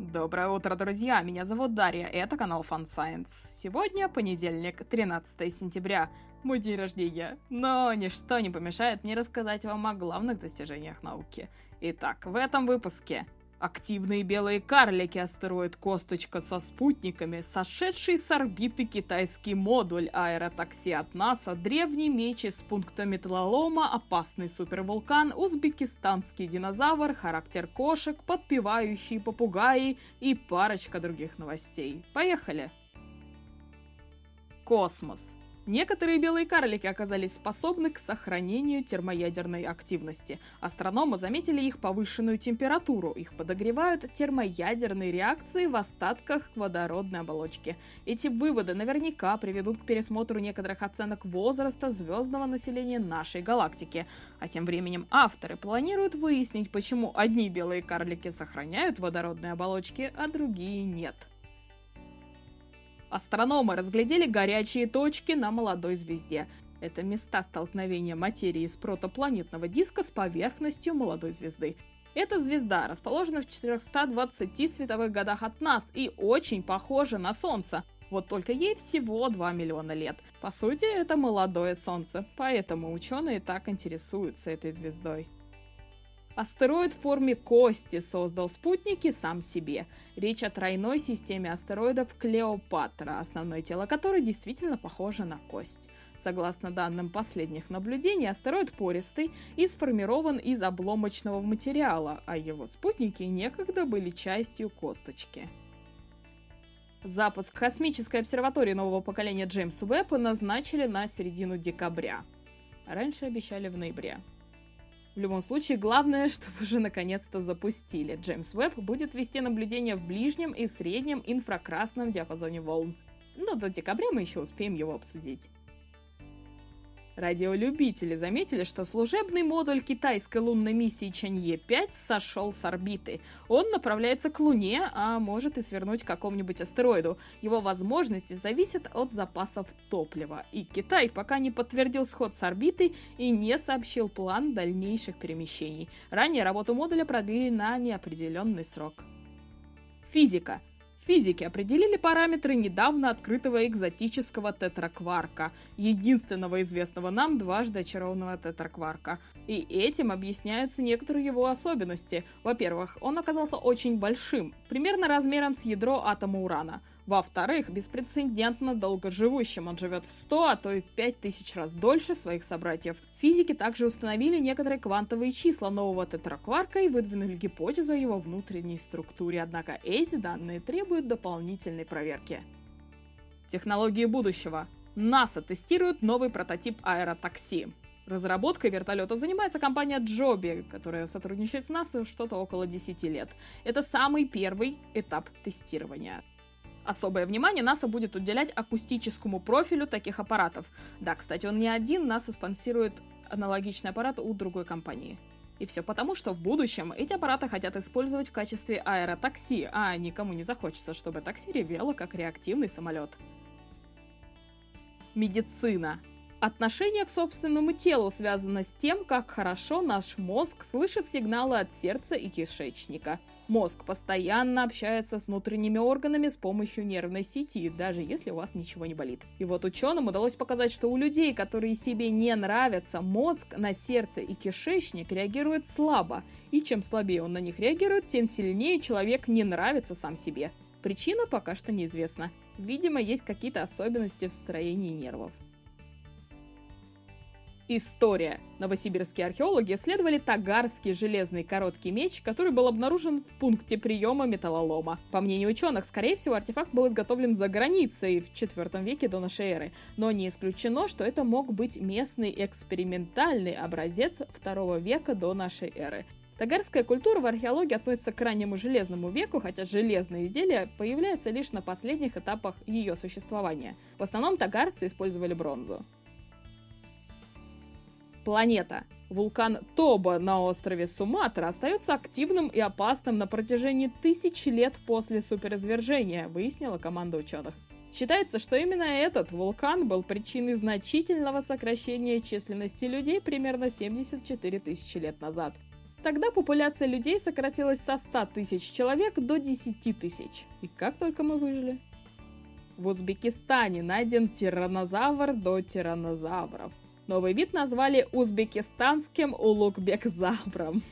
Доброе утро, друзья! Меня зовут Дарья, это канал Fun Science. Сегодня понедельник, 13 сентября, мой день рождения. Но ничто не помешает мне рассказать вам о главных достижениях науки. Итак, в этом выпуске Активные белые карлики, астероид Косточка со спутниками, сошедший с орбиты китайский модуль аэротакси от НАСА, древний меч из пункта металлолома, опасный супервулкан, узбекистанский динозавр, характер кошек, подпевающие попугаи и парочка других новостей. Поехали! Космос. Некоторые белые карлики оказались способны к сохранению термоядерной активности. Астрономы заметили их повышенную температуру. Их подогревают термоядерные реакции в остатках водородной оболочки. Эти выводы наверняка приведут к пересмотру некоторых оценок возраста звездного населения нашей галактики. А тем временем авторы планируют выяснить, почему одни белые карлики сохраняют водородные оболочки, а другие нет. Астрономы разглядели горячие точки на молодой звезде. Это места столкновения материи из протопланетного диска с поверхностью молодой звезды. Эта звезда расположена в 420 световых годах от нас и очень похожа на Солнце. Вот только ей всего 2 миллиона лет. По сути, это молодое Солнце, поэтому ученые так интересуются этой звездой. Астероид в форме кости создал спутники сам себе. Речь о тройной системе астероидов Клеопатра, основное тело которой действительно похоже на кость. Согласно данным последних наблюдений, астероид пористый и сформирован из обломочного материала, а его спутники некогда были частью косточки. Запуск космической обсерватории нового поколения Джеймс Уэбб назначили на середину декабря. Раньше обещали в ноябре. В любом случае, главное, чтобы уже наконец-то запустили. Джеймс Уэбб будет вести наблюдение в ближнем и среднем инфракрасном диапазоне волн. Но до декабря мы еще успеем его обсудить. Радиолюбители заметили, что служебный модуль китайской лунной миссии Чанье-5 сошел с орбиты. Он направляется к Луне, а может и свернуть к какому-нибудь астероиду. Его возможности зависят от запасов топлива. И Китай пока не подтвердил сход с орбиты и не сообщил план дальнейших перемещений. Ранее работу модуля продлили на неопределенный срок. Физика. Физики определили параметры недавно открытого экзотического тетракварка, единственного известного нам дважды очарованного тетракварка. И этим объясняются некоторые его особенности. Во-первых, он оказался очень большим, примерно размером с ядро атома урана. Во-вторых, беспрецедентно долгоживущим. Он живет в 100, а то и в 5000 раз дольше своих собратьев. Физики также установили некоторые квантовые числа нового тетракварка и выдвинули гипотезу о его внутренней структуре, однако эти данные требуют дополнительной проверки. Технологии будущего. НАСА тестирует новый прототип аэротакси. Разработкой вертолета занимается компания Joby, которая сотрудничает с НАСА что-то около 10 лет. Это самый первый этап тестирования. Особое внимание НАСА будет уделять акустическому профилю таких аппаратов. Да, кстати, он не один, НАСА спонсирует аналогичный аппарат у другой компании. И все потому, что в будущем эти аппараты хотят использовать в качестве аэротакси, а никому не захочется, чтобы такси ревело как реактивный самолет. Медицина. Отношение к собственному телу связано с тем, как хорошо наш мозг слышит сигналы от сердца и кишечника. Мозг постоянно общается с внутренними органами с помощью нервной сети, даже если у вас ничего не болит. И вот ученым удалось показать, что у людей, которые себе не нравятся, мозг на сердце и кишечник реагирует слабо. И чем слабее он на них реагирует, тем сильнее человек не нравится сам себе. Причина пока что неизвестна. Видимо, есть какие-то особенности в строении нервов. История. Новосибирские археологи исследовали тагарский железный короткий меч, который был обнаружен в пункте приема металлолома. По мнению ученых, скорее всего, артефакт был изготовлен за границей в IV веке до нашей эры, но не исключено, что это мог быть местный экспериментальный образец II века до нашей эры. Тагарская культура в археологии относится к раннему железному веку, хотя железные изделия появляются лишь на последних этапах ее существования. В основном тагарцы использовали бронзу. Планета. Вулкан Тоба на острове Суматра остается активным и опасным на протяжении тысяч лет после суперизвержения, выяснила команда ученых. Считается, что именно этот вулкан был причиной значительного сокращения численности людей примерно 74 тысячи лет назад. Тогда популяция людей сократилась со 100 тысяч человек до 10 тысяч. И как только мы выжили? В Узбекистане найден тиранозавр до тиранозавров. Новый вид назвали узбекистанским улугбекзавром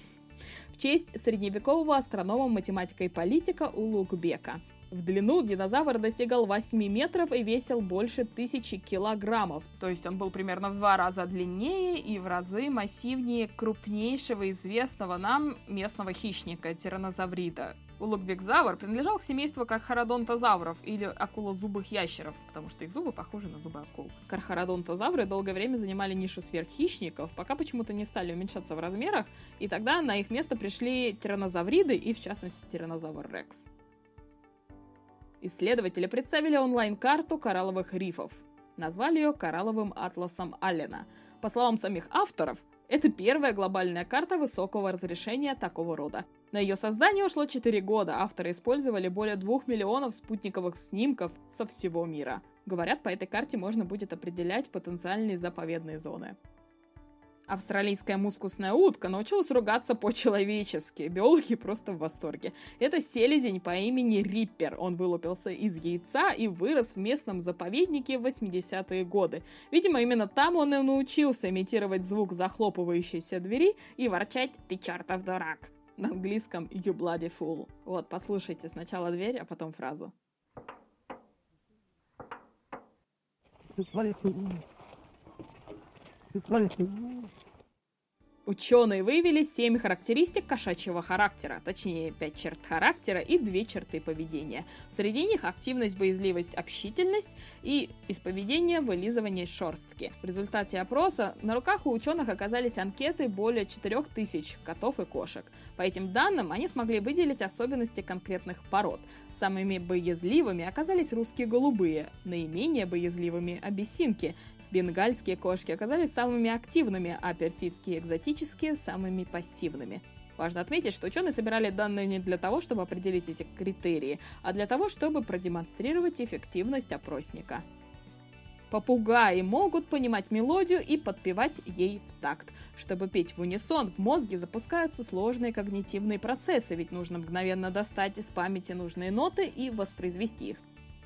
в честь средневекового астронома, математика и политика Улугбека. В длину динозавр достигал 8 метров и весил больше тысячи килограммов. То есть он был примерно в два раза длиннее и в разы массивнее крупнейшего известного нам местного хищника тиранозаврида. Улугбекзавр принадлежал к семейству кархародонтозавров или акулозубых ящеров, потому что их зубы похожи на зубы акул. Кархародонтозавры долгое время занимали нишу сверххищников, пока почему-то не стали уменьшаться в размерах, и тогда на их место пришли тиранозавриды и, в частности, тиранозавр Рекс. Исследователи представили онлайн-карту коралловых рифов. Назвали ее коралловым атласом Аллена. По словам самих авторов, это первая глобальная карта высокого разрешения такого рода. На ее создание ушло 4 года, авторы использовали более 2 миллионов спутниковых снимков со всего мира. Говорят, по этой карте можно будет определять потенциальные заповедные зоны. Австралийская мускусная утка научилась ругаться по-человечески. Биологи просто в восторге. Это селезень по имени Риппер. Он вылупился из яйца и вырос в местном заповеднике в 80-е годы. Видимо, именно там он и научился имитировать звук захлопывающейся двери и ворчать «ты чертов дурак» на английском «you bloody fool». Вот, послушайте сначала дверь, а потом фразу bloody fool. You bloody fool. Ученые выявили 7 характеристик кошачьего характера, точнее 5 черт характера и 2 черты поведения. Среди них активность, боязливость, общительность и из поведения вылизывание шерстки. В результате опроса на руках у ученых оказались анкеты более 4000 котов и кошек. По этим данным они смогли выделить особенности конкретных пород. Самыми боязливыми оказались русские голубые, наименее боязливыми – абиссинки, Бенгальские кошки оказались самыми активными, а персидские экзотические – самыми пассивными. Важно отметить, что ученые собирали данные не для того, чтобы определить эти критерии, а для того, чтобы продемонстрировать эффективность опросника. Попугаи могут понимать мелодию и подпевать ей в такт. Чтобы петь в унисон, в мозге запускаются сложные когнитивные процессы, ведь нужно мгновенно достать из памяти нужные ноты и воспроизвести их.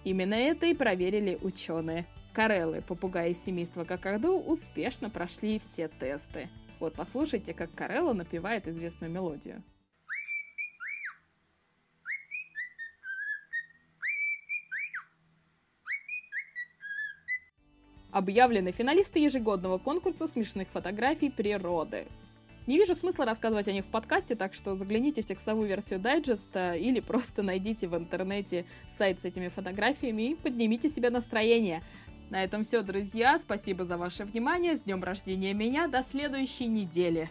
Именно это и проверили ученые. Кареллы, попугаи семейства Какаду, успешно прошли все тесты. Вот послушайте, как Карелла напевает известную мелодию. Объявлены финалисты ежегодного конкурса смешных фотографий природы. Не вижу смысла рассказывать о них в подкасте, так что загляните в текстовую версию дайджеста или просто найдите в интернете сайт с этими фотографиями и поднимите себе настроение. На этом все, друзья. Спасибо за ваше внимание. С днем рождения меня. До следующей недели.